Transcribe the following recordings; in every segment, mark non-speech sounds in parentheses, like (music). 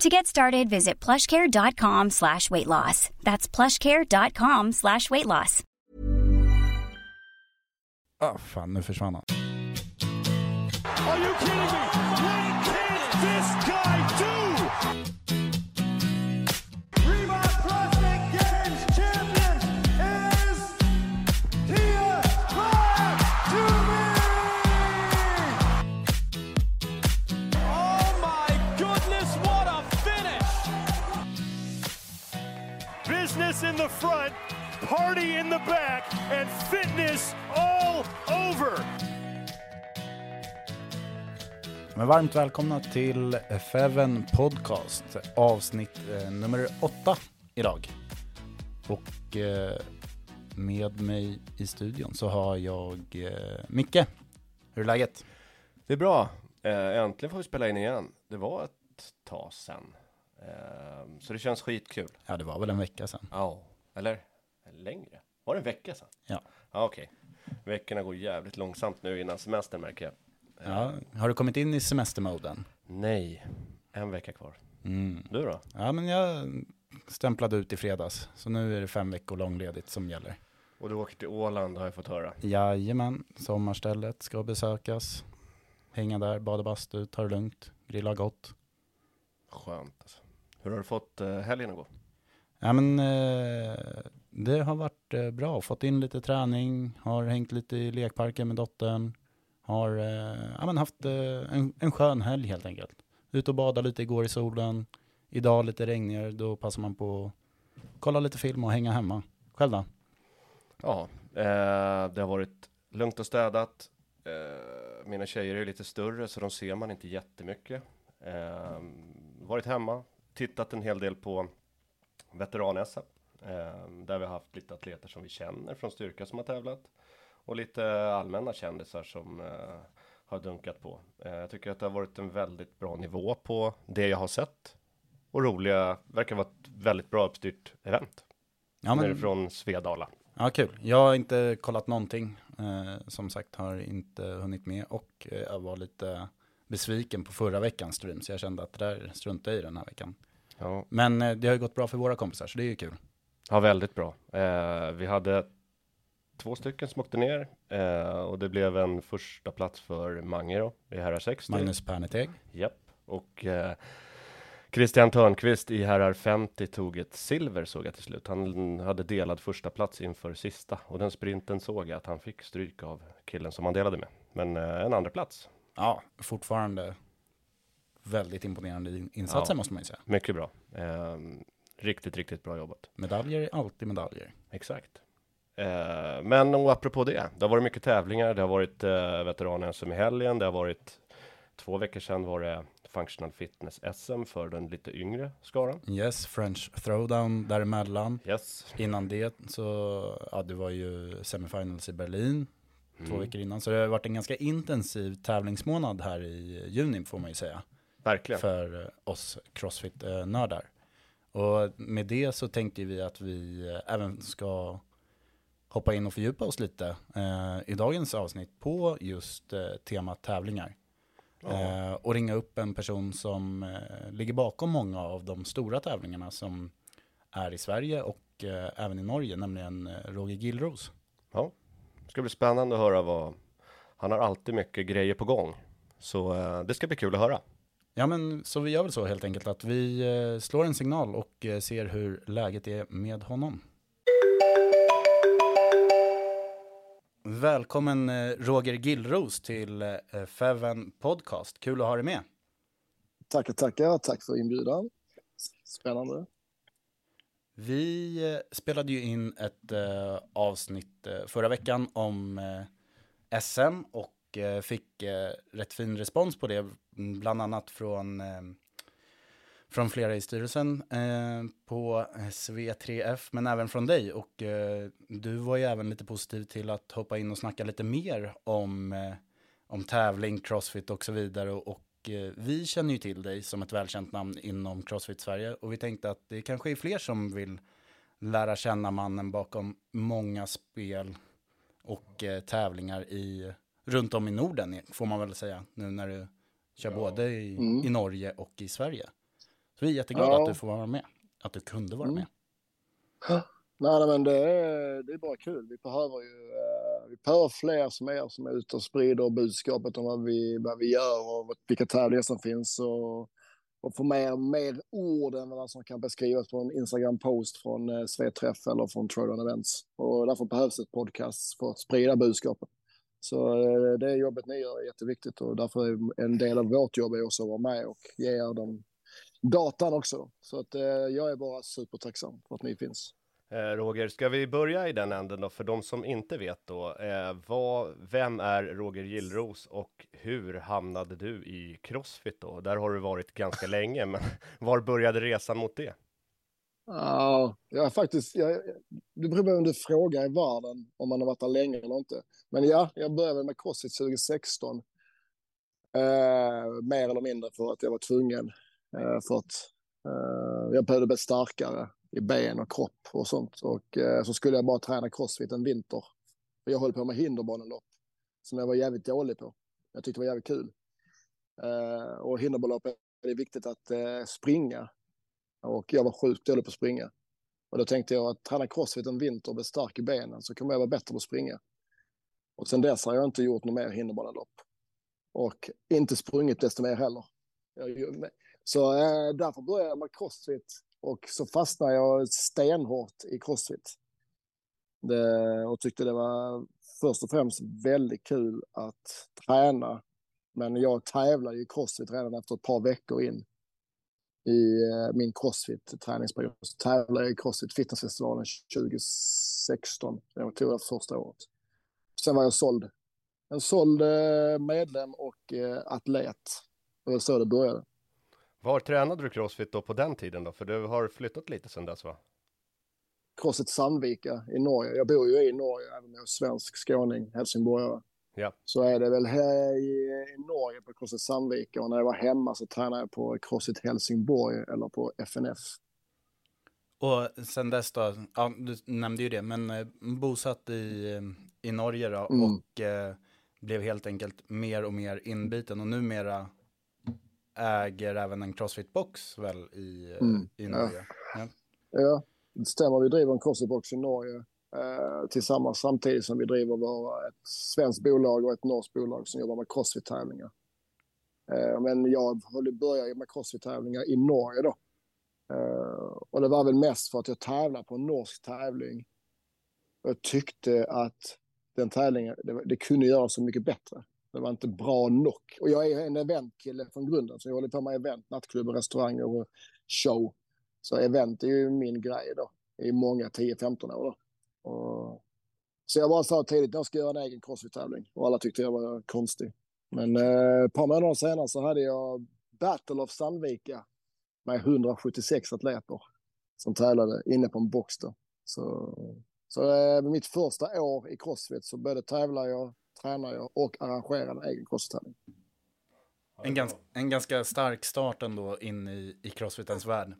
To get started, visit plushcare.com slash weight loss. That's plushcare.com slash weight loss. Ah, fan, nu försvann han. Are you kidding me? What can this guy Business in the front, party in the back, and fitness all over. Men varmt välkomna till Feven Podcast, avsnitt eh, nummer åtta idag. Och eh, med mig i studion så har jag eh, Micke. Hur är läget? Det är bra. Eh, äntligen får vi spela in igen. Det var ett tag sen. Eh, så det känns skitkul. Ja, det var väl en vecka sedan. Ja, eller längre. Var det en vecka sen? Ja. Ja, okej. Veckorna går jävligt långsamt nu innan semestern märker jag. ja. Har du kommit in i semestermoden? Nej, en vecka kvar. Mm. Du då? Ja, men jag stämplade ut i fredags. Så nu är det fem veckor långledigt som gäller. Och du åker till Åland har jag fått höra. Jajamän, sommarstället ska besökas. Hänga där, bada bastu, ta det lugnt, grilla gott. Skönt alltså. Hur har du fått eh, helgen att gå? Ja men eh, det har varit eh, bra, fått in lite träning, har hängt lite i lekparken med dottern. Har ja, men haft en, en skön helg helt enkelt. Ut och bada lite igår i solen. Idag lite regnigare, då passar man på att kolla lite film och hänga hemma. Själv då? Ja, eh, det har varit lugnt och städat. Eh, mina tjejer är lite större så de ser man inte jättemycket. Eh, varit hemma, tittat en hel del på veteran-SM. Eh, där vi har haft lite atleter som vi känner från styrka som har tävlat. Och lite allmänna kändisar som eh, har dunkat på. Eh, jag tycker att det har varit en väldigt bra nivå på det jag har sett. Och roliga, verkar vara ett väldigt bra uppstyrt event. Ja, men, Nerifrån Svedala. ja kul. Jag har inte kollat någonting. Eh, som sagt har inte hunnit med och eh, jag var lite besviken på förra veckans stream så jag kände att det där struntar jag i den här veckan. Ja, Men eh, det har ju gått bra för våra kompisar så det är ju kul. Ja, väldigt bra. Eh, vi hade två stycken som åkte ner eh, och det blev en första plats för Mange då i herrar 60. Magnus Perneteg. Japp. Och eh, Christian Törnqvist i herrar 50 tog ett silver såg jag till slut. Han hade delad första plats inför sista och den sprinten såg jag att han fick stryk av killen som han delade med. Men eh, en andra plats. Ja, fortfarande väldigt imponerande in- insatser Ja. måste man ju säga. Mycket bra. Eh, riktigt, riktigt bra jobbat. Medaljer är alltid medaljer. Exakt. Eh, men och apropå det, det har varit mycket tävlingar. Det har varit eh, veteran som i helgen. Det har varit två veckor sedan var det Functional Fitness SM för den lite yngre skaran. Yes, French throwdown däremellan. Yes. Innan det så, ja det var ju semifinals i Berlin två Mm. veckor innan. Så det har varit en ganska intensiv tävlingsmånad här i juni får man ju säga. Verkligen. För eh, oss crossfit-nördar. Och med det så tänkte vi att vi eh, även ska hoppa in och fördjupa oss lite eh, i dagens avsnitt på just eh, temat tävlingar. Eh, och ringa upp en person som eh, ligger bakom många av de stora tävlingarna som är i Sverige och eh, även i Norge, nämligen Roger Gillros. Ja, det ska bli spännande att höra vad... Han har alltid mycket grejer på gång. Så det ska bli kul att höra. Ja, men så vi gör väl så helt enkelt att vi eh, slår en signal och eh, ser hur läget är med honom. Välkommen eh, Roger Gillros till Feven Podcast. Kul att ha dig med. Tackar, tackar. Tack för inbjudan. Spännande. Vi spelade ju in ett avsnitt förra veckan om SM och Eh, fick eh, rätt fin respons på det, bland annat från, eh, från flera i styrelsen på SV3F, men även från dig. Och du var ju även lite positiv till att hoppa in och snacka lite mer om, om tävling, crossfit och så vidare. Och, vi känner ju till dig som ett välkänt namn inom Crossfit Sverige och vi tänkte att det kanske är fler som vill lära känna mannen bakom många spel och eh, tävlingar i, runt om i Norden, får man väl säga, nu när du kör både i, Mm. i Norge och i Sverige. Så vi är jätteglada Ja. att du får vara med, att du kunde vara Mm. med. Nej, nej, men det är, det är bara kul. Vi behöver ju eh, vi behöver fler som er som är ute och sprider budskapet om vad vi, vad vi gör och vilka tävlingar som finns. Och, och få mer, mer ord än vad som kan beskrivas på en Instagram-post från eh, Sveträff eller från Trojan Events. Och därför behövs ett podcast för att sprida budskapet. Så eh, det jobbet ni gör är jätteviktigt och därför är en del av vårt jobb är också att vara med och ge er den datan också. Så att eh, jag är bara supertacksam för att ni finns. Eh, Roger, ska vi börja i den änden då? För de som inte vet då, vad, vem är Roger Gillros och hur hamnade du i Crossfit då? Där har du varit ganska länge, men (laughs) var började resan mot det? Ja, jag faktiskt... Jag, det beror på vem du frågar i världen, om man har varit där länge eller inte. Men ja, jag började med Crossfit 2016. Eh, mer eller mindre för att jag var tvungen. Eh, för att eh, jag behövde bli starkare i ben och kropp och sånt. Och eh, så skulle jag bara träna Crossfit en vinter. För jag höll på med hinderbanelopp, som jag var jävligt dålig på. Jag tyckte det var jävligt kul. Eh, och hinderbanelopp är det viktigt att eh, springa. Och jag var sjukt dålig på att springa. Och då tänkte jag att träna crossfit en vinter och bli stark i benen så kommer jag vara bättre på att springa. Och sen dess har jag inte gjort något mer hinderbanelopp. Och inte sprungit desto mer heller. Så eh, därför började jag med crossfit och så fastnade jag stenhårt i crossfit. Det, och tyckte det var först och främst väldigt kul att träna. Men jag tävlade i crossfit redan efter ett par veckor in i eh, min crossfit-träningsperiod. Så tävlade jag i Crossfit Fitnessfestivalen 2016. Det tog jag första året. Sen var jag såld. En såld eh, medlem och eh, atlet. Det var så det började. Var tränade du Crossfit då på den tiden då? För du har flyttat lite sedan dess va? Crossfit Sandvika i Norge. Jag bor ju i Norge, även om jag är svensk skåning, helsingborgare. Ja. Så är det väl här i, i Norge på Crossfit Sandvika och när jag var hemma så tränade jag på Crossfit Helsingborg eller på FNF. Och sen dess då, ja, du nämnde ju det, men eh, bosatt i, i Norge då Mm. och eh, blev helt enkelt mer och mer inbiten och numera äger även en crossfit-box väl i, eh, Mm, i ja. Norge. Ja. Ja, det stämmer. Vi driver en crossfit-box i Norge Eh, tillsammans samtidigt som vi driver våra, ett svenskt bolag och ett norskt bolag som jobbar med crossfit-tävlingar. Eh, men jag började med crossfit-tävlingar i Norge då. Eh, och det var väl mest för att jag tävlade på en norsk tävling. Jag tyckte att den tävlingen, det, det kunde göra så mycket bättre. Det var inte bra nog. Och jag är en eventkille från grunden, så jag håller på med event, nattklubbar, restauranger och show. Så event är ju min grej då, i många 10-15 år. Då. Och, så jag bara sa tidigt, jag ska göra en egen crossfit-tävling. Och alla tyckte jag var konstig. Men eh, ett par månader senare så hade jag Battle of Sandvika med 176 atleter som tävlade inne på en box då. Så, så eh, mitt första år i crossfit så både tävlar jag, tränar jag och arrangerar en egen crossfit-tävling. En, gans, en ganska stark start ändå in i, i crossfitens värld.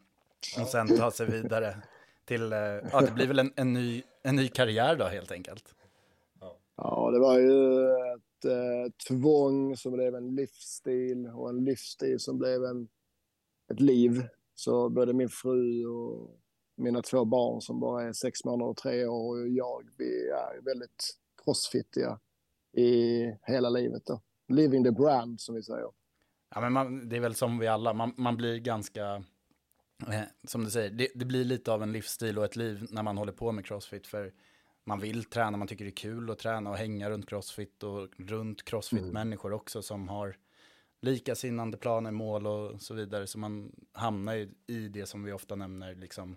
Och sen ta sig vidare till, eh, ja det blir väl en, en, ny, en ny karriär då helt enkelt. Ja, det var ju ett eh, tvång som blev en livsstil och en livsstil som blev en, ett liv. Så både min fru och mina två barn som bara är sex månader och tre år och jag, vi är väldigt crossfitiga i hela livet. Då. Living the brand som vi säger. Ja, men man, det är väl som vi alla, man, man blir ganska, som du säger, det, det, blir lite av en livsstil och ett liv när man håller på med crossfit. För man vill träna, man tycker det är kul att träna och hänga runt crossfit och runt crossfit-människor mm. också som har likasinnande planer, mål och så vidare. Så man hamnar i, i det som vi ofta nämner liksom,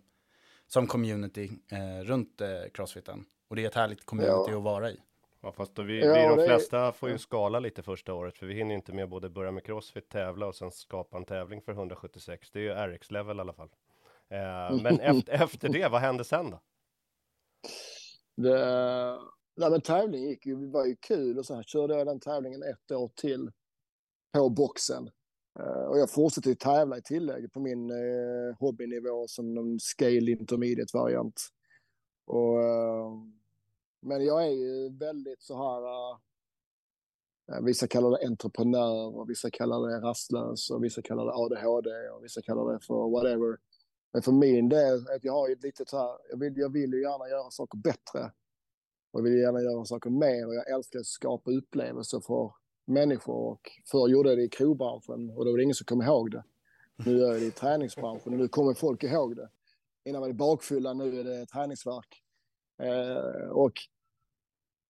som community eh, runt eh, crossfiten. Och det är ett härligt community ja. att vara i. Ja, fast då vi, ja, vi de flesta är... får ju skala lite första året, för vi hinner inte med både börja med crossfit, tävla och sen skapa en tävling för 176. Det är ju RX-level i alla fall. Eh, men (laughs) efter, efter det, vad hände sen då? Det, nej, men tävling gick ju, var ju kul och sen körde jag den tävlingen ett år till på boxen. Uh, och jag fortsatte ju tävla i tillägg på min uh, hobbynivå som en scale intermediate variant. Och, uh, men jag är ju väldigt så här, eh, eh, vissa kallar det entreprenör och vissa kallar det rastlös och vissa kallar det ADHD och vissa kallar det för whatever. Men för min del, att jag har ju lite så här, jag vill, jag vill ju gärna göra saker bättre. Och jag vill gärna göra saker mer och jag älskar att skapa upplevelser för människor. Och förr gjorde jag det i krogbranschen och då var det ingen som kom ihåg det. Nu gör jag det i träningsbranschen och nu kommer folk ihåg det. Innan var det bakfylla, nu är det träningsverk. Eh, och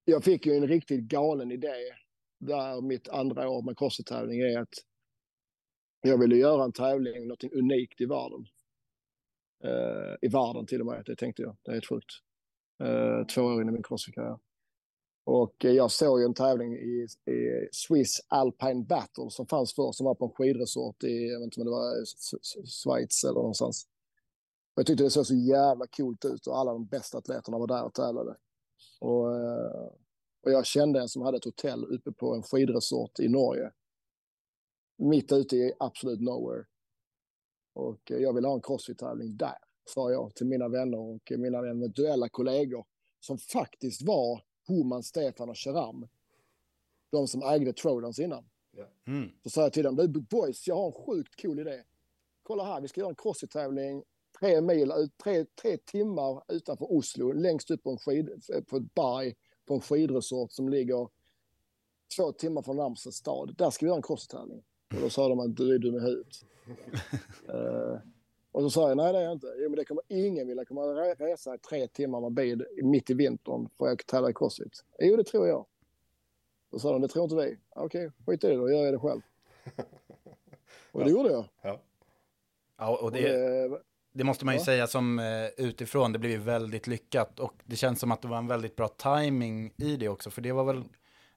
jag fick ju en riktigt galen idé där mitt andra år med crossfit-tävling är att jag ville göra en tävling, något unikt i världen. Uh, I världen till och med, det tänkte jag. Det är helt sjukt. Uh, två år in i min crossfit-karriär. Och uh, jag såg ju en tävling i, i, Swiss Alpine Battle som fanns förr, som var på en skidresort i, jag vet inte om det var Schweiz eller någonstans. Jag tyckte det såg så jävla coolt ut och alla de bästa atleterna var där och tävlade. Och, och jag kände en som hade ett hotell uppe på en skidresort i Norge. Mitt ute i absolut nowhere. Och jag vill ha en crossfit-tävling där, sa jag till mina vänner och mina eventuella kollegor som faktiskt var Homan, Stefan och Sharam. De som ägde Trodans innan. Mm. Så sa jag till dem, du boys, jag har en sjukt cool idé. Kolla här, vi ska göra en crossfit-tävling tre mil, tre, tre timmar utanför Oslo, längst upp på, en skid, på ett berg på en skidresort som ligger två timmar från närmsta stad. Där ska vi göra en crossfit-tävling. Och då sa de att du är dum i huvudet. uh, (laughs) och så sa jag, nej det är jag inte. Jo men det kommer ingen vilja komma resa tre timmar med bil mitt i vintern för att tävla i crossfit. Jo det tror jag. Då sa de, det tror inte vi. Okej, okay, skit i det då, gör jag det själv. (laughs) och det gjorde jag. Ja, ja och det... Och det det måste man ju ja. säga som uh, utifrån, det blev ju väldigt lyckat och det känns som att det var en väldigt bra timing i det också, för det var väl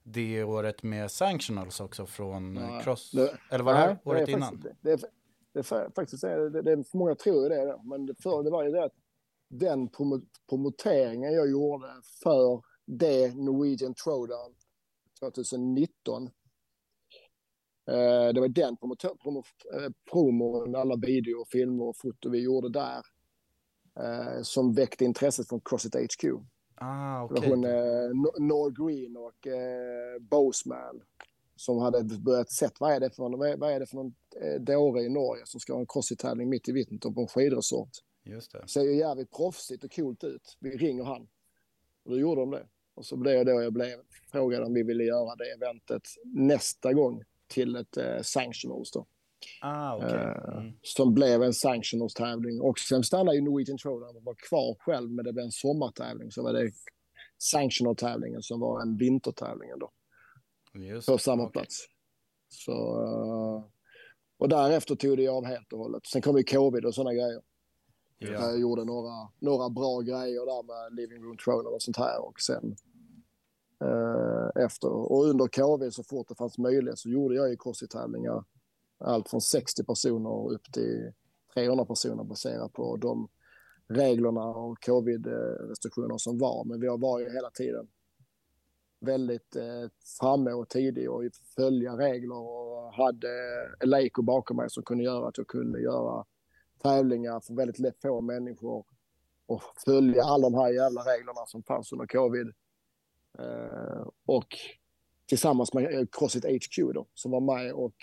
det året med sanctionals också från ja, Cross? Det, eller var det här året det innan? Faktiskt, det, det, det är faktiskt det, det, många tror det, men det, för, det var ju det att den promoteringen jag gjorde för det Norwegian Throwdown 2019 det var den promo, eh, promon, alla video, filmer och foto vi gjorde där eh, som väckte intresset från Crossit HQ. Ah, okay. Hon eh, Nor Green och eh, Boseman som hade börjat sett vad är det för, vad är, vad är det för någon eh, dåre i Norge som ska ha en crossfit-tävling mitt i vintern på en skidresort. Just det. Ser ju jävligt proffsigt och coolt ut. Vi ringer han. Och då gjorde de det. Och så blev det då jag blev frågad om vi ville göra det eventet nästa gång till ett eh, sanctionals då. Ah, okay. Eh, mm. Som blev en sanctionals-tävling. Och sen stannade ju Norwegian Throwdown och var kvar själv, men det blev en sommartävling. Så var det sanctional-tävlingen som var en vintertävlingen då. Just på samma okay. plats. Så, uh, och därefter tog det av helt och hållet. Sen kom ju covid och sådana grejer. Ja. Jag gjorde några, några bra grejer där med Living Room Throne och sånt här. Och sen Eh, efter och under covid så fort det fanns möjlighet så gjorde jag ju crossfit-tävlingar allt från 60 personer upp till 300 personer baserat på de reglerna och covid-restriktioner som var. Men vi var ju hela tiden väldigt eh, framme och tidig och följa regler och hade Eleiko bakom mig som kunde göra att jag kunde göra tävlingar för väldigt få människor och följa alla de här jävla reglerna som fanns under covid. Eh, och tillsammans med eh, Crossit HQ då, som var med och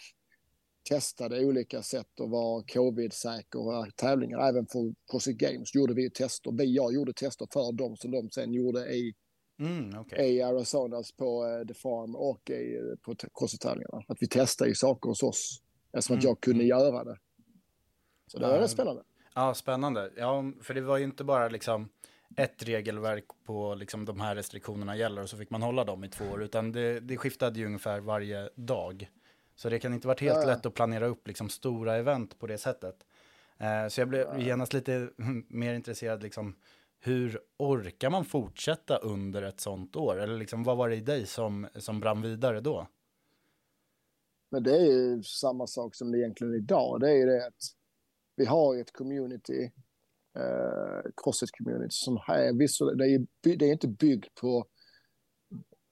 testade olika sätt att vara covid-säkra tävlingar. Även för Crossfit Games gjorde vi tester. Vi, jag gjorde tester för dem som de sen gjorde i, Mm, okej. i Arizonas på uh, The Farm och i, på Crossfit-tävlingarna. Att vi testade ju saker hos oss eftersom att Mm, jag kunde mm. göra det. Så det var Ja, rätt spännande. Ja, spännande. Ja, för det var ju inte bara liksom ett regelverk på liksom de här restriktionerna gäller och så fick man hålla dem i två år, utan det, det skiftade ju ungefär varje dag. Så det kan inte varit helt Ja, ja. lätt att planera upp liksom stora event på det sättet. Eh, så jag blev genast lite (laughs) mer intresserad, liksom, hur orkar man fortsätta under ett sånt år? Eller liksom, vad var det i dig som, som brann vidare då? Men det är ju samma sak som det egentligen idag. Det är ju det att vi har ju ett community, eh, Crossfit community, som här, visst, det är, det är inte byggt på,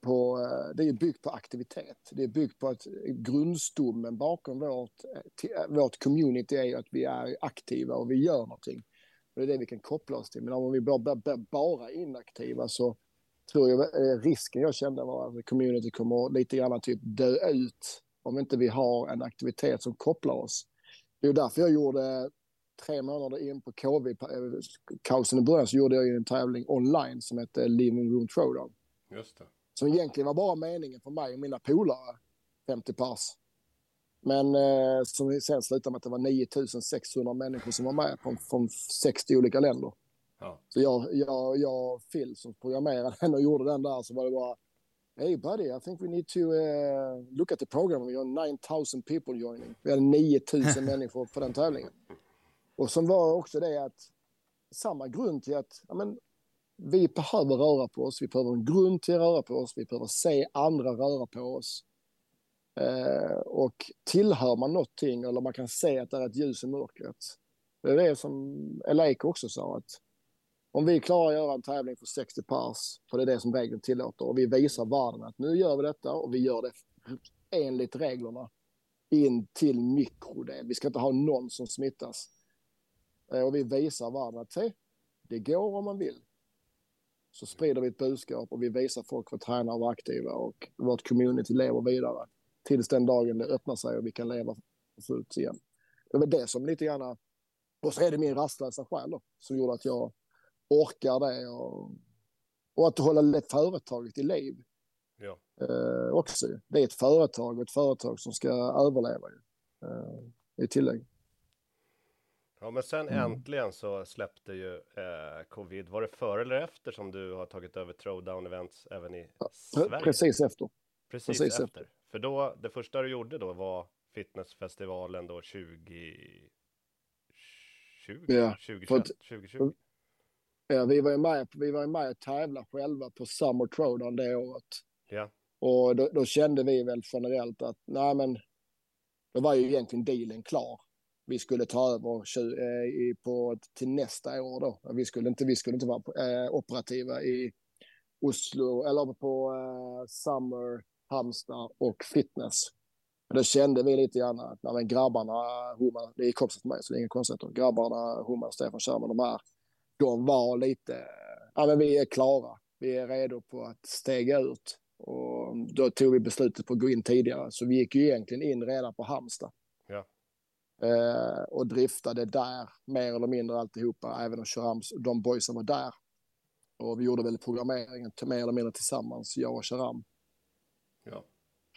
på eh, det är byggt på aktivitet. Det är byggt på att grundstommen bakom vårt, eh, vårt community är att vi är aktiva och vi gör någonting. Och det är det vi kan koppla oss till. Men om vi bara, bara, bara inaktiva så tror jag eh, risken jag kände var att community kommer lite grann typ dö ut om inte vi har en aktivitet som kopplar oss. Det är därför jag gjorde tre månader in på covid-kaosen i början så gjorde jag ju en tävling online som hette Living Room Throwdown. Just det. Som egentligen var bara meningen för mig och mina polare, 50 pers. Men eh, som sen slutade med att det var 9600 människor som var med från, från 60 olika länder. Ja. Så jag, jag, jag Phil som programmerade den och gjorde den där så var det bara Hey buddy, I think we need to uh, look at the program. We have 9000 people joining. Vi hade 9000 (laughs) människor på den tävlingen. Och som var också det att samma grund till att ja, men, vi behöver röra på oss. Vi behöver en grund till att röra på oss. Vi behöver se andra röra på oss. Eh, och tillhör man någonting eller man kan se att det är ett ljus i mörkret. Det är det som Elake också sa att om vi klarar att göra en tävling för 60 pers, för det är det som regeln tillåter, och vi visar världen att nu gör vi detta och vi gör det enligt reglerna in till mikrodel. Vi ska inte ha någon som smittas. Eh, Och vi visar världen att se, det går om man vill. Så sprider vi ett budskap och vi visar folk att träna och vara aktiva och vårt community lever vidare. Tills den dagen det öppnar sig och vi kan leva fullt igen. Det var det som lite grann... Och så är det min rastlösa själ då, som gjorde att jag orkar det och, och att hålla företaget i liv Ja. eh, också. Det är ett företag och ett företag som ska överleva ju. Eh, i tillägg. Ja, men sen Mm. äntligen så släppte ju eh, covid. Var det före eller efter som du har tagit över throwdown events även i Pre- Sverige? Precis efter. Precis, precis efter. För då, det första du gjorde då var fitnessfestivalen då 20... 20? Ja, 2021, för att- 2020? Ja, vi var ju med, vi var med och tävlade själva på Summer Throwdown det året. Ja, Och då, då kände vi väl generellt att nej men, då var ju egentligen dealen klar. Vi skulle ta över tju- eh, i, på, till nästa år då. Vi skulle inte, vi skulle inte vara eh, operativa i Oslo eller på eh, Summer, Halmstad och Fitness. Och Då kände vi lite grann att nej, men grabbarna, Humar, det är kompisar till mig så det är inga konstigheter. Grabbarna, Humar, Stefan Körman, de här, de var lite, ja men vi är klara. Vi är redo på att stega ut. Och då tog vi beslutet på att gå in tidigare. Så vi gick ju egentligen in redan på Halmstad. Eh, och driftade där mer eller mindre alltihopa, även om Sharams, de boysen var där. Och vi gjorde väl programmeringen mer eller mindre tillsammans, jag och Sharam. ja.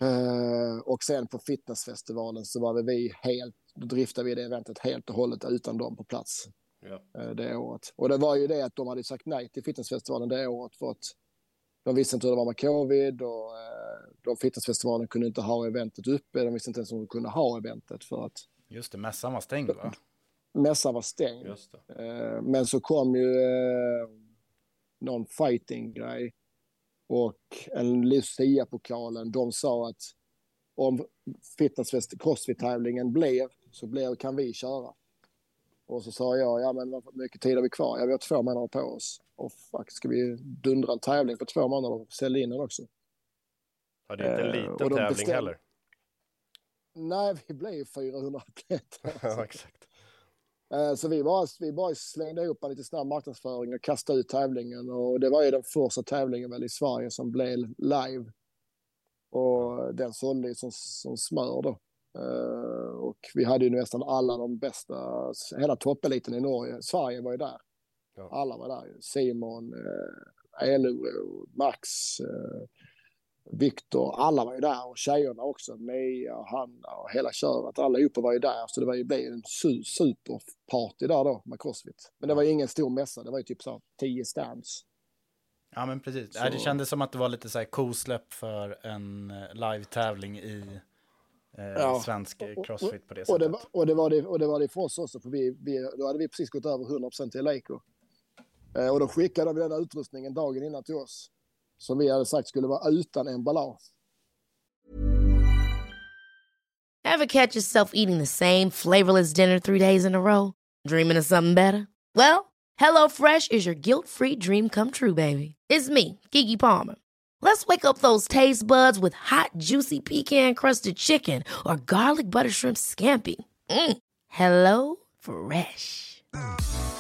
Eh, och sen på fitnessfestivalen så var vi helt, då driftade vi det eventet helt och hållet utan dem på plats ja. eh, det året. Och det var ju det att de hade sagt nej till fitnessfestivalen det året för att de visste inte hur det var med covid och eh, de fitnessfestivalen kunde inte ha eventet uppe. De visste inte ens om de kunde ha eventet för att Just det, mässan var stängd va? mässan var stängd. Eh, men så kom ju eh, någon fighting-grej och en Lucia-pokalen. De sa att om crossfit-tävlingen blir så blir, kan vi köra. Och så sa jag, ja men vad mycket tid har vi kvar? Ja, vi har två månader på oss. Och fuck, ska vi dundra en tävling på två månader och sälja in den också? Ja, det är inte en Eh, liten tävling bestäm- heller. Nej, vi blev ju 400 atleter. (laughs) ja, exakt. Eh, Så vi bara, vi bara slängde ihop en lite snabb marknadsföring och kastade ut tävlingen. Och det var ju den första tävlingen väl i Sverige som blev live. Och den sålde ju som, som smör då. Eh, Och vi hade ju nästan alla de bästa, hela toppeliten i Norge. Sverige var ju där. Ja. Alla var där. Simon, eh, Max, eh, Viktor, alla var ju där och tjejerna också. Mia, Hanna och hela köret. Allihopa var ju där. Så det var ju en su- superparty där då med Crossfit. Men det var ju ingen stor mässa. Det var ju typ så tio stands. Ja men precis. Så- Det kändes som att det var lite så här kosläpp för en eh, live-tävling i eh, Ja. svensk Och- crossfit på det Och sättet. det, var, och, det var det, och det var det för oss också. För vi, vi, då hade vi precis gått över 100% till Leico. Eh, och då skickade vi den utrustningen dagen innan till oss. Som vi hade sagt skulle vara utan emballage. Ever catch yourself eating the same flavorless dinner three days in a row? Dreaming of something better? Well, hello fresh is your guilt-free dream come true, baby. It's me, Kiki Palmer. Let's wake up those taste buds with hot, juicy pecan-crusted chicken or garlic butter shrimp scampi. Mm. Hello Fresh.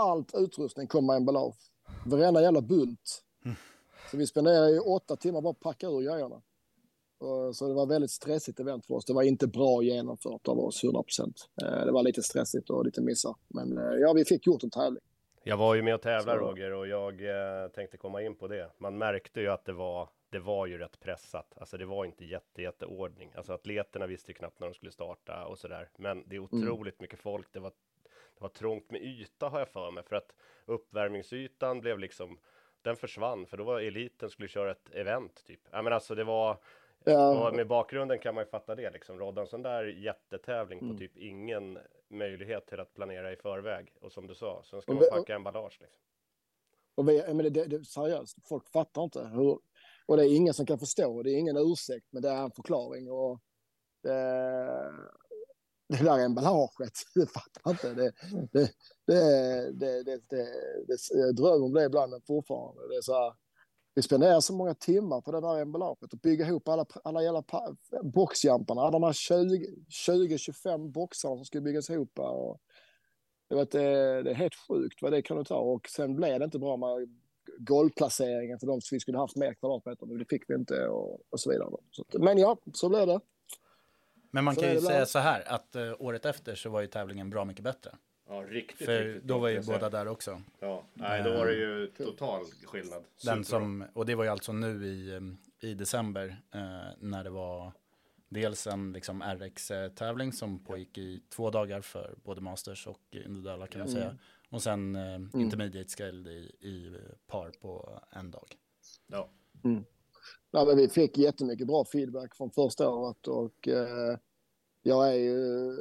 allt utrustning kom med emballage. Varenda jävla bult. Så vi spenderade ju åtta timmar bara att packa ur grejerna. Så det var väldigt stressigt event för oss. Det var inte bra genomfört av oss, 100 procent. Det var lite stressigt och lite missar. Men eh, ja, vi fick gjort en tävling. Jag var ju med och tävlade Så- Roger och jag eh, tänkte komma in på det. Man märkte ju att det var, det var ju rätt pressat. Alltså det var inte jätte, jätteordning. Alltså atleterna visste ju knappt när de skulle starta och sådär. Men det är otroligt mycket folk. Det var, det var trångt med yta har jag för mig. För att uppvärmningsytan blev liksom, den försvann. För då var eliten skulle köra ett event typ. Ja men alltså det var, Ja. och med bakgrunden kan man ju fatta det liksom. Rodda en sån där jättetävling på typ ingen möjlighet till att planera i förväg. Och som du sa, sen ska Och man packa emballage liksom. Och vi, men det, det, det, seriöst, folk fattar inte hur... Och det är ingen som kan förstå. Det är ingen ursäkt, men det är en förklaring. Och det, det där emballaget, (laughs) det fattar inte. Det, det, det, det, det, det, det, jag drömmer om det ibland, men fortfarande. Det är så här, vi spenderar så många timmar på det där emballaget och bygga ihop alla, alla jävla boxjamparna, alla de här 20-25 boxarna som ska byggas ihop. Och, jag vet, det, det är helt sjukt vad det kan ta. Och sen blev det inte bra med golvplaceringen för de som vi skulle haft mer kvadratmeter, men det fick vi inte och, och så vidare. Så, men ja, så blev det. Men man Så kan ju säga så här att eh, året efter så var ju tävlingen bra mycket bättre. Ja, riktigt, För riktigt då var ju båda där också. Ja, nej, då var det ju total skillnad. Den som, och det var ju alltså nu i, eh, i december eh, när det var dels en liksom RX-tävling som pågick i två dagar för både Masters och individuella kan man säga. Och sen eh, Intermediate Scale i, i par på en dag. Ja. Ja, men vi fick jättemycket bra feedback från första året och eh, jag är ju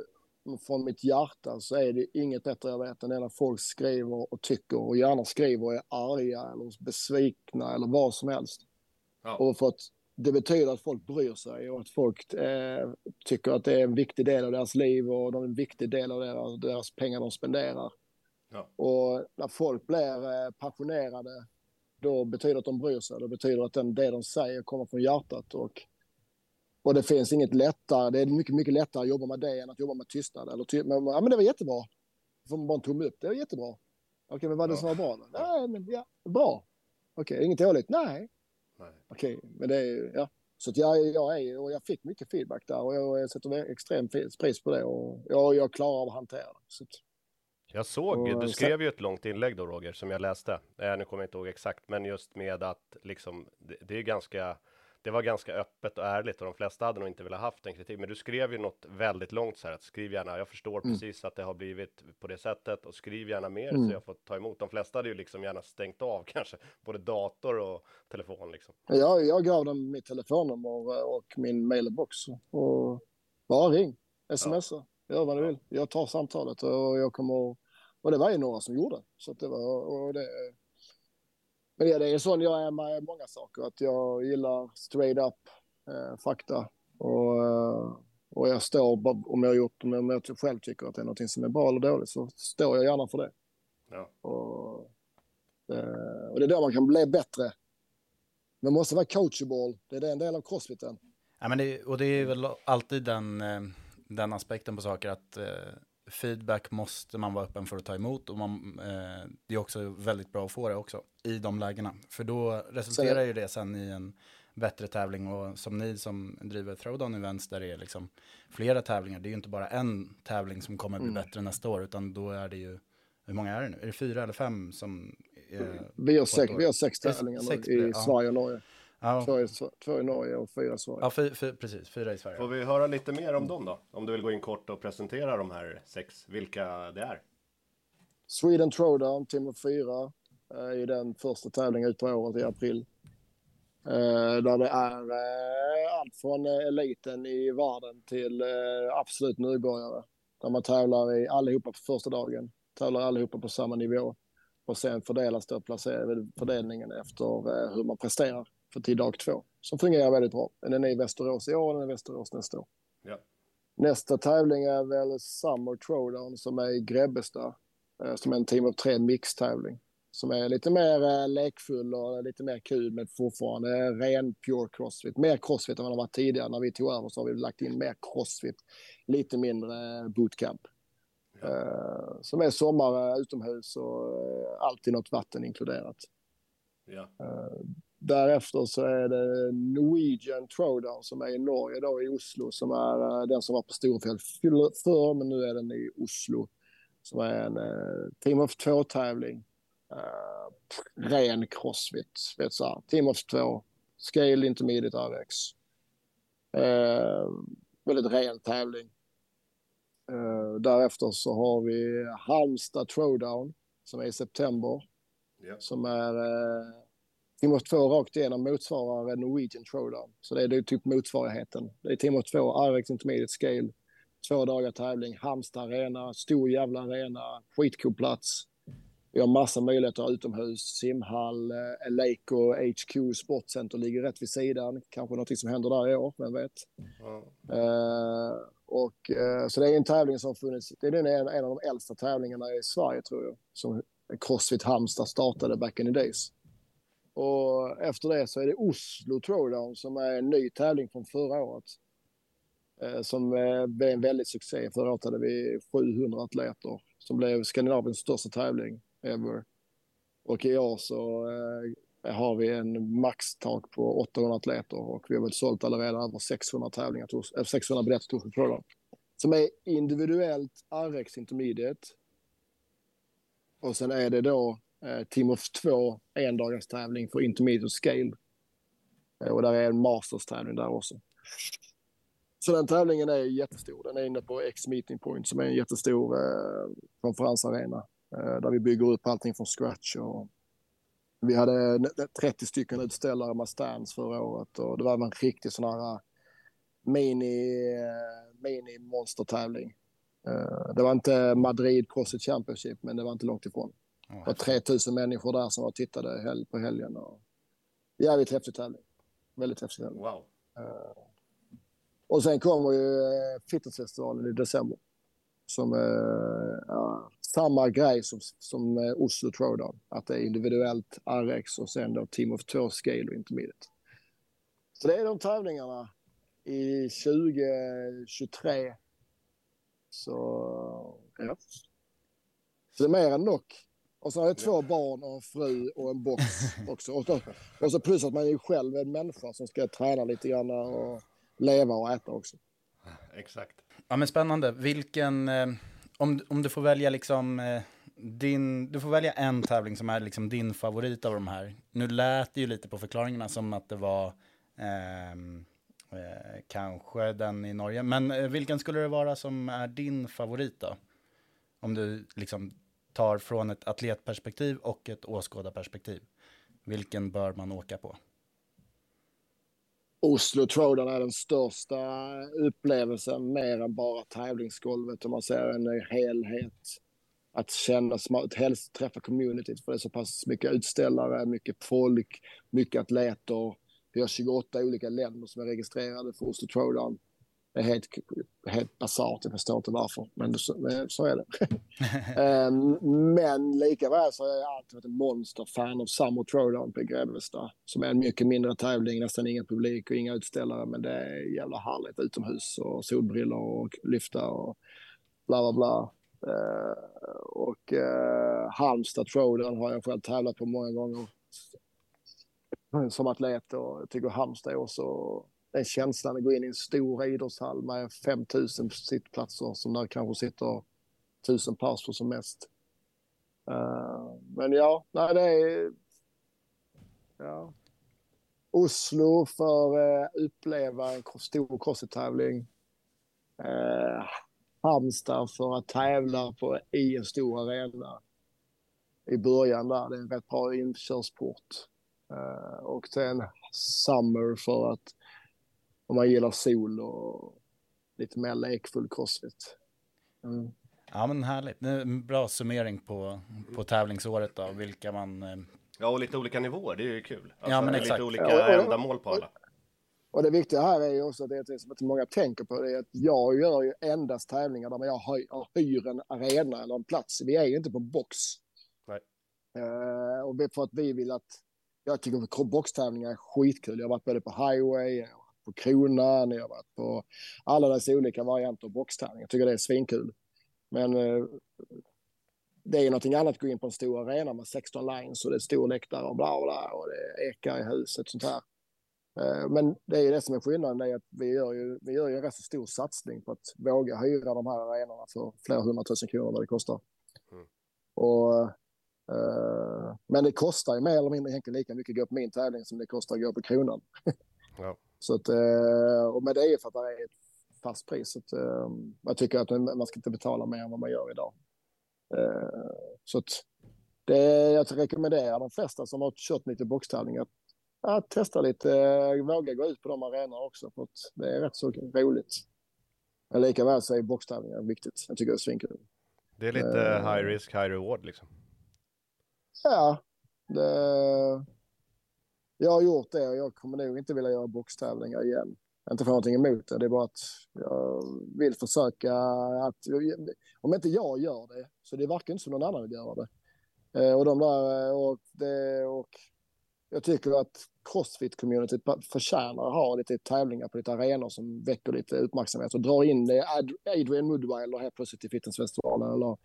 från mitt hjärta så är det inget bättre jag vet än när folk skriver och tycker och gärna skriver och är arga eller besvikna eller vad som helst. Ja. Och för att det betyder att folk bryr sig och att folk eh, tycker att det är en viktig del av deras liv och de är en viktig del av deras, deras pengar de spenderar. Ja. Och när folk blir eh, passionerade då betyder det att de bryr sig. Det betyder att den, det de säger kommer från hjärtat. Och, och det finns inget lättare. Det är mycket, mycket lättare att jobba med det än att jobba med tystnad. Eller ty, men, ja, men det var jättebra. Får man bara en tumme upp. Det var jättebra. Okej, men vad är det som var bra då? Nej, men ja, bra. Okej, inget dåligt? Nej. Nej. Okej, men det är ja. Så att jag, jag, är, och jag fick mycket feedback där och jag, jag sätter extremt pris på det. Och jag, jag klarar av att hantera det. Så att, Jag såg, Och du skrev ju ett långt inlägg då Roger, som jag läste. Eh, nu kommer jag inte ihåg exakt, men just med att liksom, det, det är ganska, det var ganska öppet och ärligt och de flesta hade nog inte velat haft den kritik. Men du skrev ju något väldigt långt så här att skriv gärna. Jag förstår Mm. precis att det har blivit på det sättet och skriv gärna mer Mm. så jag får ta emot. De flesta hade ju liksom gärna stängt av (laughs) kanske både dator och telefon liksom. Jag, jag gav dem mitt telefonnummer och min mailbox. Och bara ring, smsa, gör vad du vill. Jag tar samtalet och jag kommer... Och det var ju några som gjorde. Så att det var... Och det, men det, det är sån jag är med många saker. Att jag gillar straight up eh, fakta. Och, eh, och jag står, om jag har gjort, om jag själv tycker att det är något som är bra eller dåligt så står jag gärna för det. Ja. Och, eh, och det är då man kan bli bättre. Man måste vara coachable. Det är en del av crossfiten. Ja, men det, och det är väl alltid den, eh, den aspekten på saker att eh, feedback måste man vara öppen för att ta emot och man, eh, det är också väldigt bra att få det också i de lägena. För då resulterar ju det sen i en bättre tävling och som ni som driver throwdown events där det är liksom flera tävlingar, det är ju inte bara en tävling som kommer bli Mm. bättre nästa år utan då är det ju, hur många är det nu? Är det fyra eller fem som är Vi har sex, vi har sex tävlingar sex i ja. Sverige och Norge. Ja, Två i, två i Norge och fyra i Sverige. ja fy, fy, precis, fyra i Sverige. Får vi höra lite mer om dem då? Om du vill gå in kort och presentera de här sex, vilka det är? Sweden Throwdown, of fyra, eh, i den första tävlingen ut på året i april. Eh, där det är eh, allt från eh, eliten i världen till eh, absolut nybörjare. Där man tävlar i allihopa på första dagen. Tävlar allihopa på samma nivå. Och sen fördelas då placer- fördelningen efter eh, hur man presterar för till dag två. Som fungerar väldigt bra. Den är i Västerås i år och den är i Västerås nästa år. Ja. Nästa tävling är väl Summer Throwdown som är i Grebbestad. eh, Som är en team of tre mixtävling. Som är lite mer eh, lekfull och lite mer kul men fortfarande ren pure crossfit. Mer crossfit än vad det var tidigare. När vi tog över så har vi lagt in mer crossfit. Lite mindre eh, bootcamp. Eh, som är sommar utomhus och alltid något vatten inkluderat. Ja. Därefter så är det Norwegian Throwdown som är i Norge då i Oslo som är eh, den som var på Storfält fyll- förr men nu är den i Oslo. Som är en eh, Team of 2-tävling. Uh, ren crossfit. Vet så här. Team of 2. Scale Intermediate RX. Eh, väldigt ren tävling. Eh, därefter så har vi Halmstad Throwdown som är i september. Ja. Som är eh, of 2 rakt igenom motsvarar Norwegian Throwdown. Så det är, det är typ motsvarigheten. Det är Team of 2, RX Intermediate Scale. Två dagar tävling, Halmstad Arena, stor jävla arena, skitcool plats. Vi har massa möjligheter utomhus, simhall, eh, Leico HQ Sportcenter ligger rätt vid sidan. Kanske något som händer där i år, vem vet. Ja. Eh, och, eh, så det är en tävling som funnits, det är den en, en av de äldsta tävlingarna i Sverige tror jag. Som Crossfit Halmstad startade back in the days. Och efter det så är det Oslo Throwdown som är en ny tävling från förra året. Eh, som eh, blev en väldigt succé. Förra året hade vi 700 atleter som blev Skandinaviens största tävling ever. Och i år så eh, har vi en maxtak på 800 atleter och vi har väl sålt alla redan över 600 tävlingar, 600 biljetter till Oslo Throwdown. Som är individuellt RX Intermediate. Och sen är det då eh, Team of 2 endagars tävling för Intermediate Scale. Eh, och där är en Masters-tävling där också. Så den tävlingen är jättestor. Den är inne på X Meeting Point som är en jättestor eh, konferensarena. Eh, där vi bygger upp allting från scratch. Och vi hade 30 stycken utställare med stands förra året. Och det var en riktig sån här eh, mini, eh, mini monstertävling. Eh, det var inte Madrid CrossFit Championship, men det var inte långt ifrån. Det var 3000 människor där som var och tittade hel- på helgen. Och jävligt häftig tävling. Väldigt häftig tävling. Wow. Och sen kommer ju eh, Fitnessfestivalen i december. Som är ja, samma grej som, som eh, Oslo Throwdown. Att det är individuellt RX och sen då Team of 2 Scale och Intermediate. Så det är de tävlingarna i 2023. Så ja. Så det är mer än nog. Och så har jag två barn och en fru och en box (laughs) också. Och så, och så plus att man är själv en människa som ska träna lite grann och leva och äta också. Exakt. Ja, men spännande. Vilken, eh, om, om du får välja liksom eh, din, du får välja en tävling som är liksom din favorit av de här. Nu lät det ju lite på förklaringarna som att det var Ehm, eh, kanske den i Norge. Men eh, vilken skulle det vara som är din favorit då? Om du liksom tar från ett atletperspektiv och ett åskådarperspektiv. Vilken bör man åka på? Oslo-Trodan är den största upplevelsen mer än bara tävlingsgolvet om man ser en helhet. Att känna, att helst träffa communityt för det är så pass mycket utställare, mycket folk, mycket atleter. Vi har 28 olika länder som är registrerade för Oslo-Trodan. Det är helt, helt basalt, jag förstår inte varför, men så, så är det. (laughs) Ehm, men likaväl så har jag alltid varit en monsterfan av Summer Throwdown på Grebbestad. Som är en mycket mindre tävling, nästan ingen publik och inga utställare, men det är jävla härligt utomhus och solbrillor och lyfta och bla bla bla. Uh, och uh, Halmstad Throwdown har jag själv tävlat på många gånger som atlet och jag tycker Halmstad är också den känslan att gå in i en stor idrottshall med 5000 sittplatser som där kanske sitter 1000 pers på som mest. Uh, men ja, nej det är... Ja. Oslo för att uh, eh, uppleva en stor crossfit-tävling. Uh, eh, Halmstad för att tävla på, i en stor arena i början där. Det är en rätt bra inkörsport. Uh, och sen Summer för att om man gillar sol och lite mer lekfull crossfit. Mm. Ja men härligt, bra summering på, på tävlingsåret då, vilka man... Eh, ja och lite olika nivåer, det är ju kul. Alltså, ja men exakt. Lite olika ja, och, ändamål på alla. Och det viktiga här är ju också att det, är som att många tänker på det är att jag gör ju endast tävlingar där jag hyr, hyr en arena eller en plats. Vi är ju inte på box. Nej. Uh, och för att vi vill att, jag tycker att boxtävlingar är skitkul. Jag har varit både på highway, på Kronan, jag har varit på alla dessa olika varianter av boxträning. Jag tycker det är svinkul. Men eh, det är någonting annat att gå in på en stor arena med 16 lines och det är stor läktare och bla bla och det ekar i huset sånt här. Eh, men det är ju det som är skillnaden, det är att vi gör ju, vi gör ju en rätt så stor satsning på att våga hyra de här arenorna för flera hundratusen kronor vad det kostar. Mm. Och, eh, men det kostar ju mer eller mindre lika mycket att gå på min tävling som det kostar att gå på Kronan. Ja. Så att, eh, och med det är för att det är ett fast pris. Så att, eh, jag tycker att man ska inte betala mer än vad man gör idag. Eh, så att det, jag rekommenderar de flesta som har kört lite boxtävling att, att testa lite, våga gå ut på de arenorna också. För att det är rätt så roligt. Men lika väl så är boxtävlingar viktigt. Jag tycker det är svinkul. Det är lite high risk, high reward liksom. Ja, det, jag har gjort det och jag kommer nog inte vilja göra boxtävlingar igen. Inte för någonting emot det, det är bara att jag vill försöka att... Om inte jag gör det så det verkar inte som någon annan vill göra det. Eh, och de där... Eh, och, det, och jag tycker att Crossfit-communityt förtjänar att ha lite tävlingar på lite arenor som väcker lite uppmärksamhet och drar in Adrian Woodweiler helt plötsligt i fitnessfestivalen eller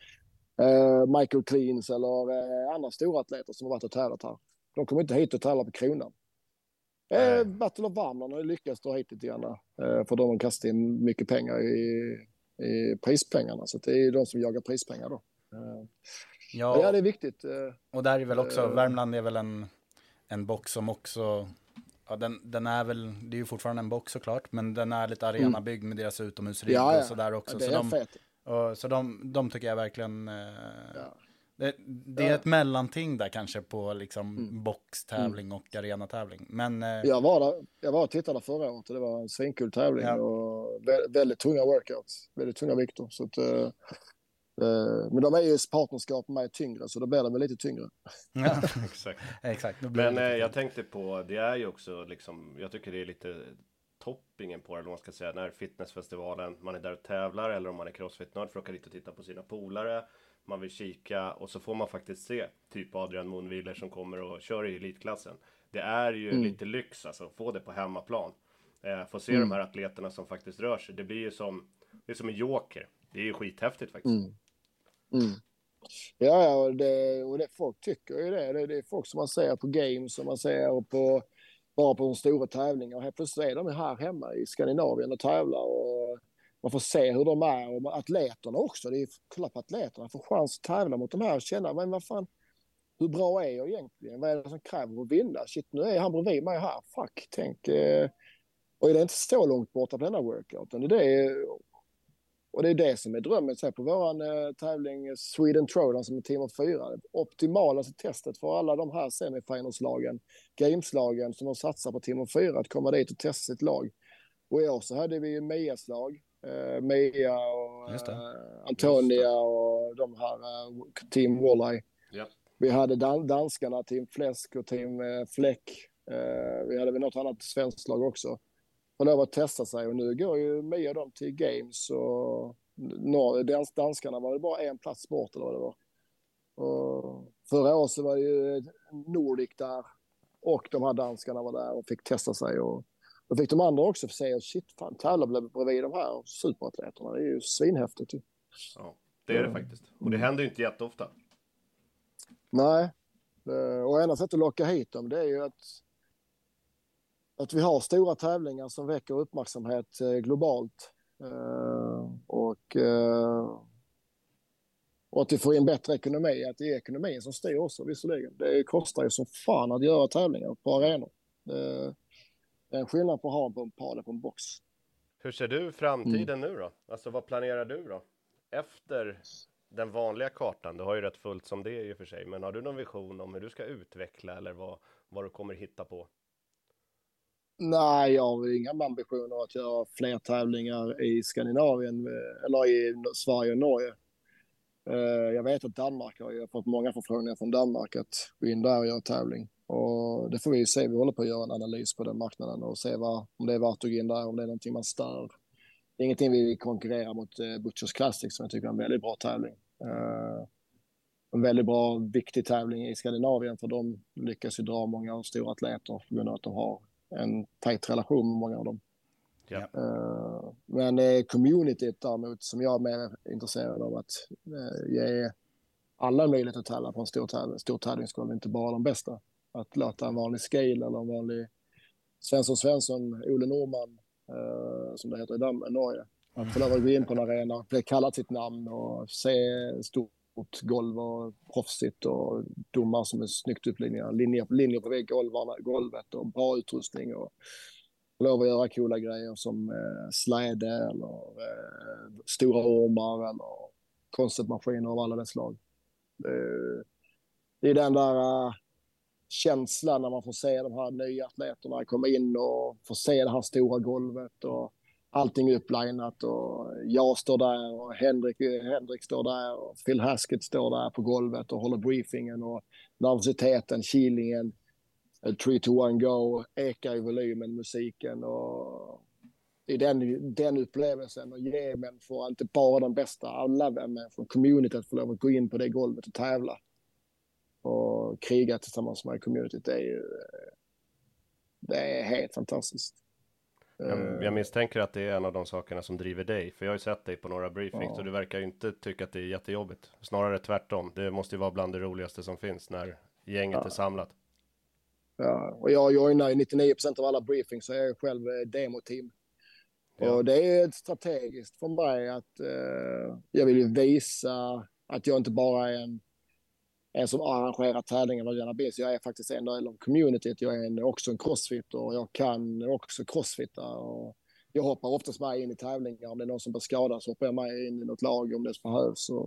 eh, Michael Cleans eller andra stora atleter som har varit och tävlat här. De kommer inte hit och tävlar på kronan. Eh, Battle of Värmland har lyckats dra hit lite grann. Eh, för de har kastat in mycket pengar i, i prispengarna. Så det är de som jagar prispengar då. Eh, ja, ja, det är viktigt. Eh, och där är väl också, eh, Värmland är väl en, en box som också, ja, den, den är väl, det är ju fortfarande en box såklart, men den är lite arenabyggd med deras utomhusrigg ja, ja. och sådär också. Ja, det är så de. Och, så de, de tycker jag verkligen eh, ja. Det, det är ja. ett mellanting där kanske på liksom mm. boxtävling mm. och arenatävling. Men, eh... jag, var där, jag var och tittade förra året och det var en svinkul tävling ja. och väldigt, väldigt tunga workouts, väldigt tunga vikter. Så att, eh, eh, men de är ju partnerskap med tyngre så då blir de väl lite tyngre. Ja, (laughs) exakt. (laughs) exakt. Men eh, jag tänkte på, det är ju också liksom, jag tycker det är lite toppingen på det, eller man ska säga, när fitnessfestivalen, man är där och tävlar eller om man är crossfit-nörd för att åka dit och titta på sina polare man vill kika och så får man faktiskt se typ Adrian Moonwiller som kommer och kör i elitklassen. Det är ju mm. lite lyx alltså, få det på hemmaplan. Eh, få se mm. de här atleterna som faktiskt rör sig. Det blir ju som, det är som en joker. Det är ju skithäftigt faktiskt. Mm. mm. Ja, och det, och det folk tycker ju det. det. Det är folk som man ser på games som man ser på bara på de stora tävlingar. Och helt plötsligt är de här hemma i Skandinavien och tävlar. Och man får se hur de är och atleterna också. Det är kolla på atleterna, få chans att tävla mot de här och känna, men vad fan, hur bra är jag egentligen? Vad är det som kräver att vinna? Shit, nu är han bredvid mig här. Fuck, tänk. Eh, och är det inte så långt borta på denna workouten? Det är och det är det som är drömmen. Se på vår eh, tävling Sweden Trojan som är team of fyra. Optimalaste testet för alla de här semifinalslagen, gameslagen som har satsat på team of fyra att komma dit och testa sitt lag. Och i år så hade vi ju Mias lag. Eh, Mia och eh, Antonia och de här eh, team Walleye. Ja. Vi hade dan danskarna, team Fläsk och team eh, Fläck. Eh, vi hade väl något annat svenskt lag också får lov att testa sig och nu går ju Mia dem till Games och norr, dans, danskarna var det bara en plats bort eller vad det var. Och förra året så var det ju Nordic där och de här danskarna var där och fick testa sig och då fick de andra också se och shit, fan tävla bredvid de här superatleterna. Det är ju svinhäftigt ju. Ja, det är det faktiskt. Och det händer ju inte jätteofta. Nej, och enda sättet att locka hit dem det är ju att att vi har stora tävlingar som väcker uppmärksamhet eh, globalt. Eh, och, eh, och att vi får in bättre ekonomi, att det är ekonomin som styr också visserligen. Det kostar ju som fan att göra tävlingar på arenor. Det är en skillnad på att ha en pall på en box. Hur ser du framtiden mm. nu då? Alltså vad planerar du då? Efter den vanliga kartan, du har ju rätt fullt som det är i och för sig, men har du någon vision om hur du ska utveckla eller vad, vad du kommer hitta på? Nej, jag har inga ambitioner att göra fler tävlingar i Skandinavien eller i Sverige och Norge. Eh, jag vet att Danmark har ju fått många förfrågningar från Danmark att gå in där och göra tävling. Och det får vi ju se. Vi håller på att göra en analys på den marknaden och se vad, om det är värt att gå in där, om det är någonting man stör. Det är ingenting vi konkurrerar mot eh, Butchers Classic som jag tycker är en väldigt bra tävling. Uh, en väldigt bra, viktig tävling i Skandinavien för de lyckas ju dra många stora atleter på grund av att de har en tajt relation med många av dem. Ja. Uh, men uh, communityt däremot som jag är mer intresserad av att ge alla möjlighet att tävla på en stor, täv stor tävlingsgolv, inte bara de bästa. Att låta en vanlig scale eller en vanlig Svensson Svensson, Ole Norman, eh, som det heter i Norge, att få lov att gå in på en arena, bli kallad sitt namn och se stort golv och proffsigt och domar som är snyggt upplinjade. linjer, linjer på vägg, golvarna, golvet och bra utrustning och lov att göra coola grejer som eh, släde eller eh, stora ormar eller konstmaskiner av alla dess slag. Det, det är den där eh, känslan när man får se de här nya atleterna komma in och få se det här stora golvet och allting upplinat och jag står där och Henrik, Henrik står där och Phil Haskett står där på golvet och håller briefingen och nervositeten, kilingen, 3, 2, 1, go, ekar i volymen, musiken och det är den, den upplevelsen och ge människor, inte bara de bästa, alla människor, communityt får lov att gå in på det golvet och tävla och kriga tillsammans med communityt, det är ju det är helt fantastiskt. Jag, jag misstänker att det är en av de sakerna som driver dig, för jag har ju sett dig på några briefings ja. och du verkar ju inte tycka att det är jättejobbigt. Snarare tvärtom. Det måste ju vara bland det roligaste som finns när gänget ja. är samlat. Ja, och jag joinar i 99 procent av alla briefings, så jag är själv eh, demoteam. Ja. Och det är strategiskt för mig att eh, jag vill ju visa att jag inte bara är en en som arrangerar tävlingar vad gärna Så jag är faktiskt en del av communityt. Jag är en, också en crossfitter och jag kan också crossfitta. Och jag hoppar oftast med in i tävlingar. Om det är någon som blir skadad så hoppar jag med in i något lag om det behövs. Och,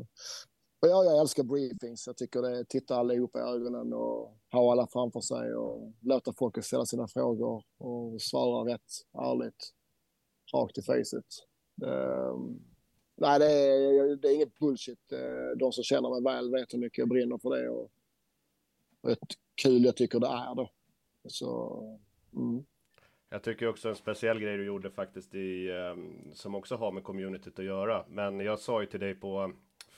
och ja, jag älskar briefings. Jag tycker det är titta allihopa i ögonen och ha alla framför sig och låta folk ställa sina frågor och svara rätt, ärligt, rakt i facet. Um, ehm, Nej, det är, det är inget bullshit. Eh, de som känner mig väl vet hur mycket jag brinner för det och hur kul jag tycker det är då. Så, mm. Jag tycker också en speciell grej du gjorde faktiskt i, ehm, som också har med communityt att göra. Men jag sa ju till dig på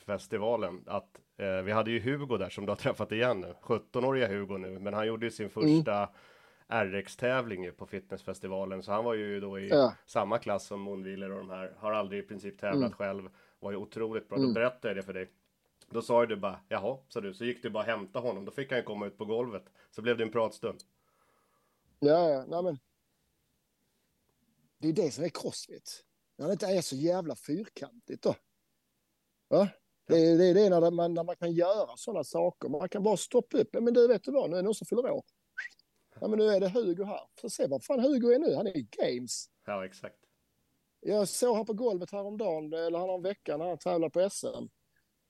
festivalen att eh, vi hade ju Hugo där som du har träffat igen nu. 17-åriga Hugo nu, men han gjorde ju sin första mm. RX-tävling på fitnessfestivalen. Så han var ju då i ja. samma klass som Monwheeler och de här. Har aldrig i princip tävlat mm. själv. Var ju otroligt bra. Mm. Då berättade jag det för dig. Då sa du bara jaha, sa du. Så gick du bara hämta honom. Då fick han komma ut på golvet. Så blev det en pratstund. Ja, ja, nej men. Det är det som är crossfit. När det inte är så jävla fyrkantigt då. Va? Det är det, är det när, man, när man kan göra sådana saker. Man kan bara stoppa upp. Men du, vet du vad? Nu är det någon som fyller år. Ja, men nu är det Hugo här. Får se vad fan Hugo är nu. Han är i Games. Ja, exakt. Jag såg han på golvet häromdagen, eller härom veckan, när han tävlade på SM.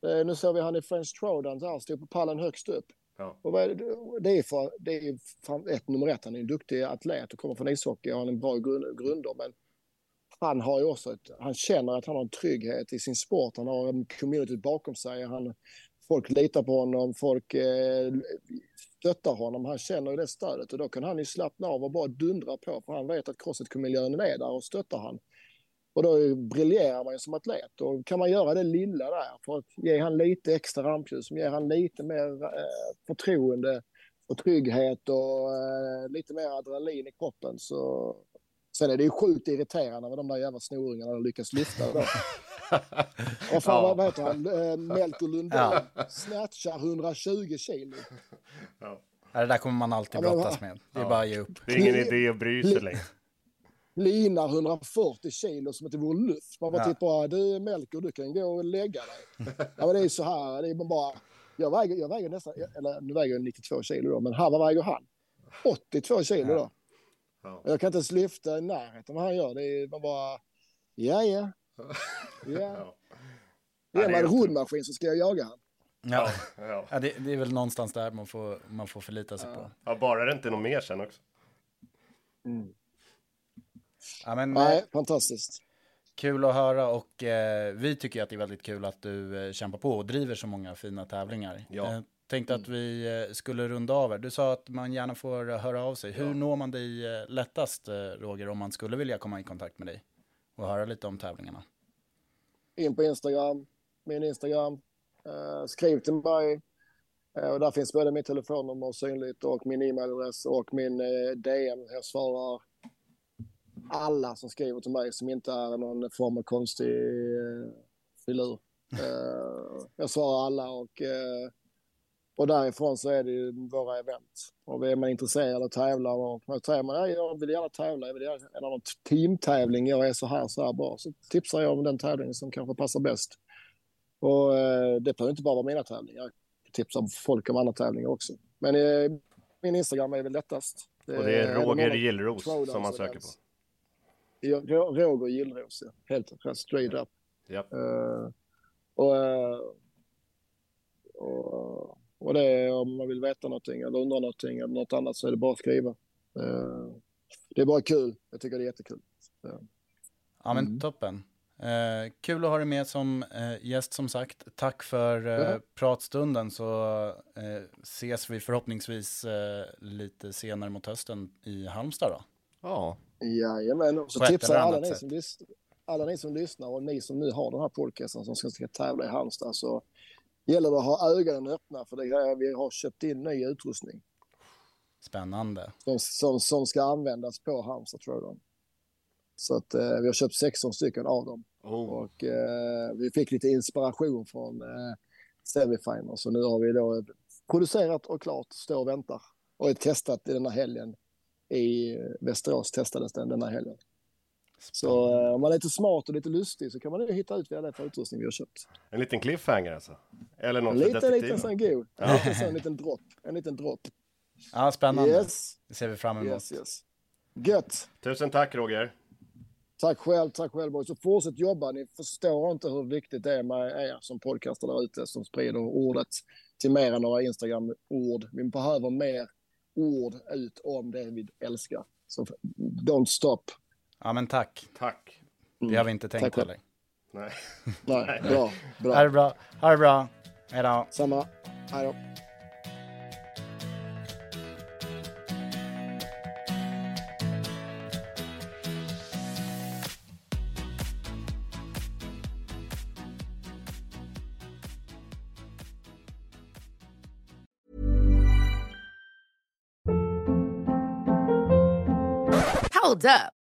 Eh, nu såg vi han i French där han stod på pallen högst upp. Ja. Och det, det är för, det är fan ett nummer ett, han är en duktig atlet och kommer från ishockey och har en bra grund, grunder. Men han har ju också ett, han känner att han har en trygghet i sin sport. Han har en community bakom sig. Han, folk litar på honom, folk eh, stöttar honom. Han känner ju det stödet och då kan han ju slappna av och bara dundra på för han vet att Crossfit-miljön är där och stöttar han. Och då briljerar man ju som atlet. Och kan man göra det lilla där för att ge han lite extra rampljus, som ger han lite mer eh, förtroende och trygghet och eh, lite mer adrenalin i kroppen så Sen är det ju sjukt irriterande med de där jävla snoringarna som lyckas lyfta. (laughs) Och fan, Ja. vad heter han? Eh, Melker Lundell. Snatchar 120 kilo. Ja. Ja, Det där kommer man alltid Ja, brottas med. Det är Ja. bara att ge upp. Det är ingen idé att bry sig längre. Linar 140 kilo som det vore luft. Man bara Ja. tittar på, du Melker, du kan gå och lägga dig. Ja, men det är så här, det är bara... Jag väger, jag väger nästan, eller nu väger jag 92 kilo då, men här, vad väger han? 82 kilo då. Ja. Jag kan inte ens lyfta i närheten vad han gör. Det är man bara, ja ja. (laughs) Ja. Ge det mig är en roddmaskin så ska jag jaga han. Ja. Ja. Ja, det, det är väl någonstans där man får, man får förlita sig på. ja, bara det inte är något mer sen också. Ja, men, Nej, eh, fantastiskt. Kul att höra och eh, vi tycker att det är väldigt kul att du eh, kämpar på och driver så många fina tävlingar. Ja. Eh, tänkte att vi eh, skulle runda av här. Du sa att man gärna får eh, höra av sig. Hur når man dig eh, lättast, Roger, om man skulle vilja komma i kontakt med dig och höra lite om tävlingarna? In på Instagram, min Instagram. Eh, skriv till mig. Eh, och där finns både mitt telefonnummer synligt och min e-mailadress och min eh, DM. Jag svarar alla som skriver till mig som inte är någon form av konstig filur. Jag svarar alla och, och därifrån så är det ju våra event. Och är man intresserad och tävlar och säger man "Nej, jag vill gärna tävla, jag vill gärna eller någon teamtävling, jag är så här så här bra. Så tipsar jag om den tävlingen som kanske passar bäst. Och eh, det behöver inte bara vara mina tävlingar. Jag tipsar folk om andra tävlingar också. Men eh, min Instagram är väl lättast. Och det är Roger Gillros som man söker på. Roger Gillros, ja. Helt rätt, straight up. Ja. Eh, och, och, och det är om man vill veta någonting eller undra någonting eller något annat så är det bara att skriva. Eh, det är bara kul. Jag tycker det är jättekul. Ja, men Mm. toppen. Eh, kul att ha dig med som eh, gäst som sagt. Tack för eh, Ja. pratstunden så eh, ses vi förhoppningsvis eh, lite senare mot hösten i Halmstad då. Ja, Jajamän, och så tipsar alla ni, som alla ni som lyssnar och ni som nu har den här podcasten som ska, ska tävla i Halmstad så gäller det att ha ögonen öppna för det är, vi har köpt in ny utrustning Spännande. som, som, som ska användas på Halmstad Throwdown. Så att eh, vi har köpt 16 stycken av dem oh. och eh, vi fick lite inspiration från eh, Semifinal så nu har vi då producerat och klart, står och väntar och är testat i den här helgen. I Västerås testades den den här helgen. Så eh, om man är lite smart och lite lustig så kan man ju hitta ut vad det är för utrustning vi har köpt. En liten cliffhanger alltså. Eller något En liten, liten sån god. En liten sån liten dropp. En liten dropp. Ja, spännande. Yes, Det ser vi fram emot. yes, yes. Gött. Tusen tack Roger. Tack själv, tack själv boys. Och fortsätt jobba. Ni förstår inte hur viktigt det är med er som podcaster där ute som sprider ordet till mer än några Instagram-ord. Vi behöver mer ord ut om det vi älskar. Så don't stop. Ja, men tack. Tack. Det har vi inte tänkt Tack heller. Nej. Nej, bra, Ha bra. det bra. Ha det bra. Hej då. Samma. Hej då. Hold up.